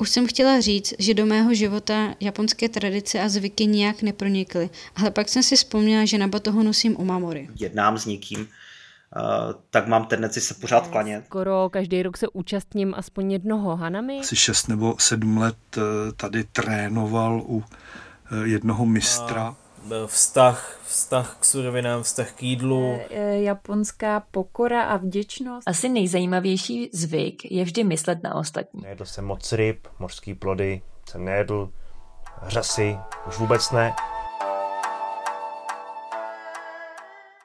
Už jsem chtěla říct, že do mého života japonské tradice a zvyky nijak nepronikly, ale pak jsem si vzpomněla, že na batohu nosím umamory. Jednám s někým, Uh, tak mám tendenci se pořád klanět. Skoro každý rok se účastním aspoň jednoho Hanami. Asi 6 nebo 7 let eh, tady trénoval u eh, jednoho mistra. A vztah, vztah k surovinám, vztah k jídlu. Japonská pokora a vděčnost. Asi nejzajímavější zvyk je vždy myslet na ostatní. Nejedl jsem moc ryb, mořský plody, jsem nejedl řasy, už vůbec ne.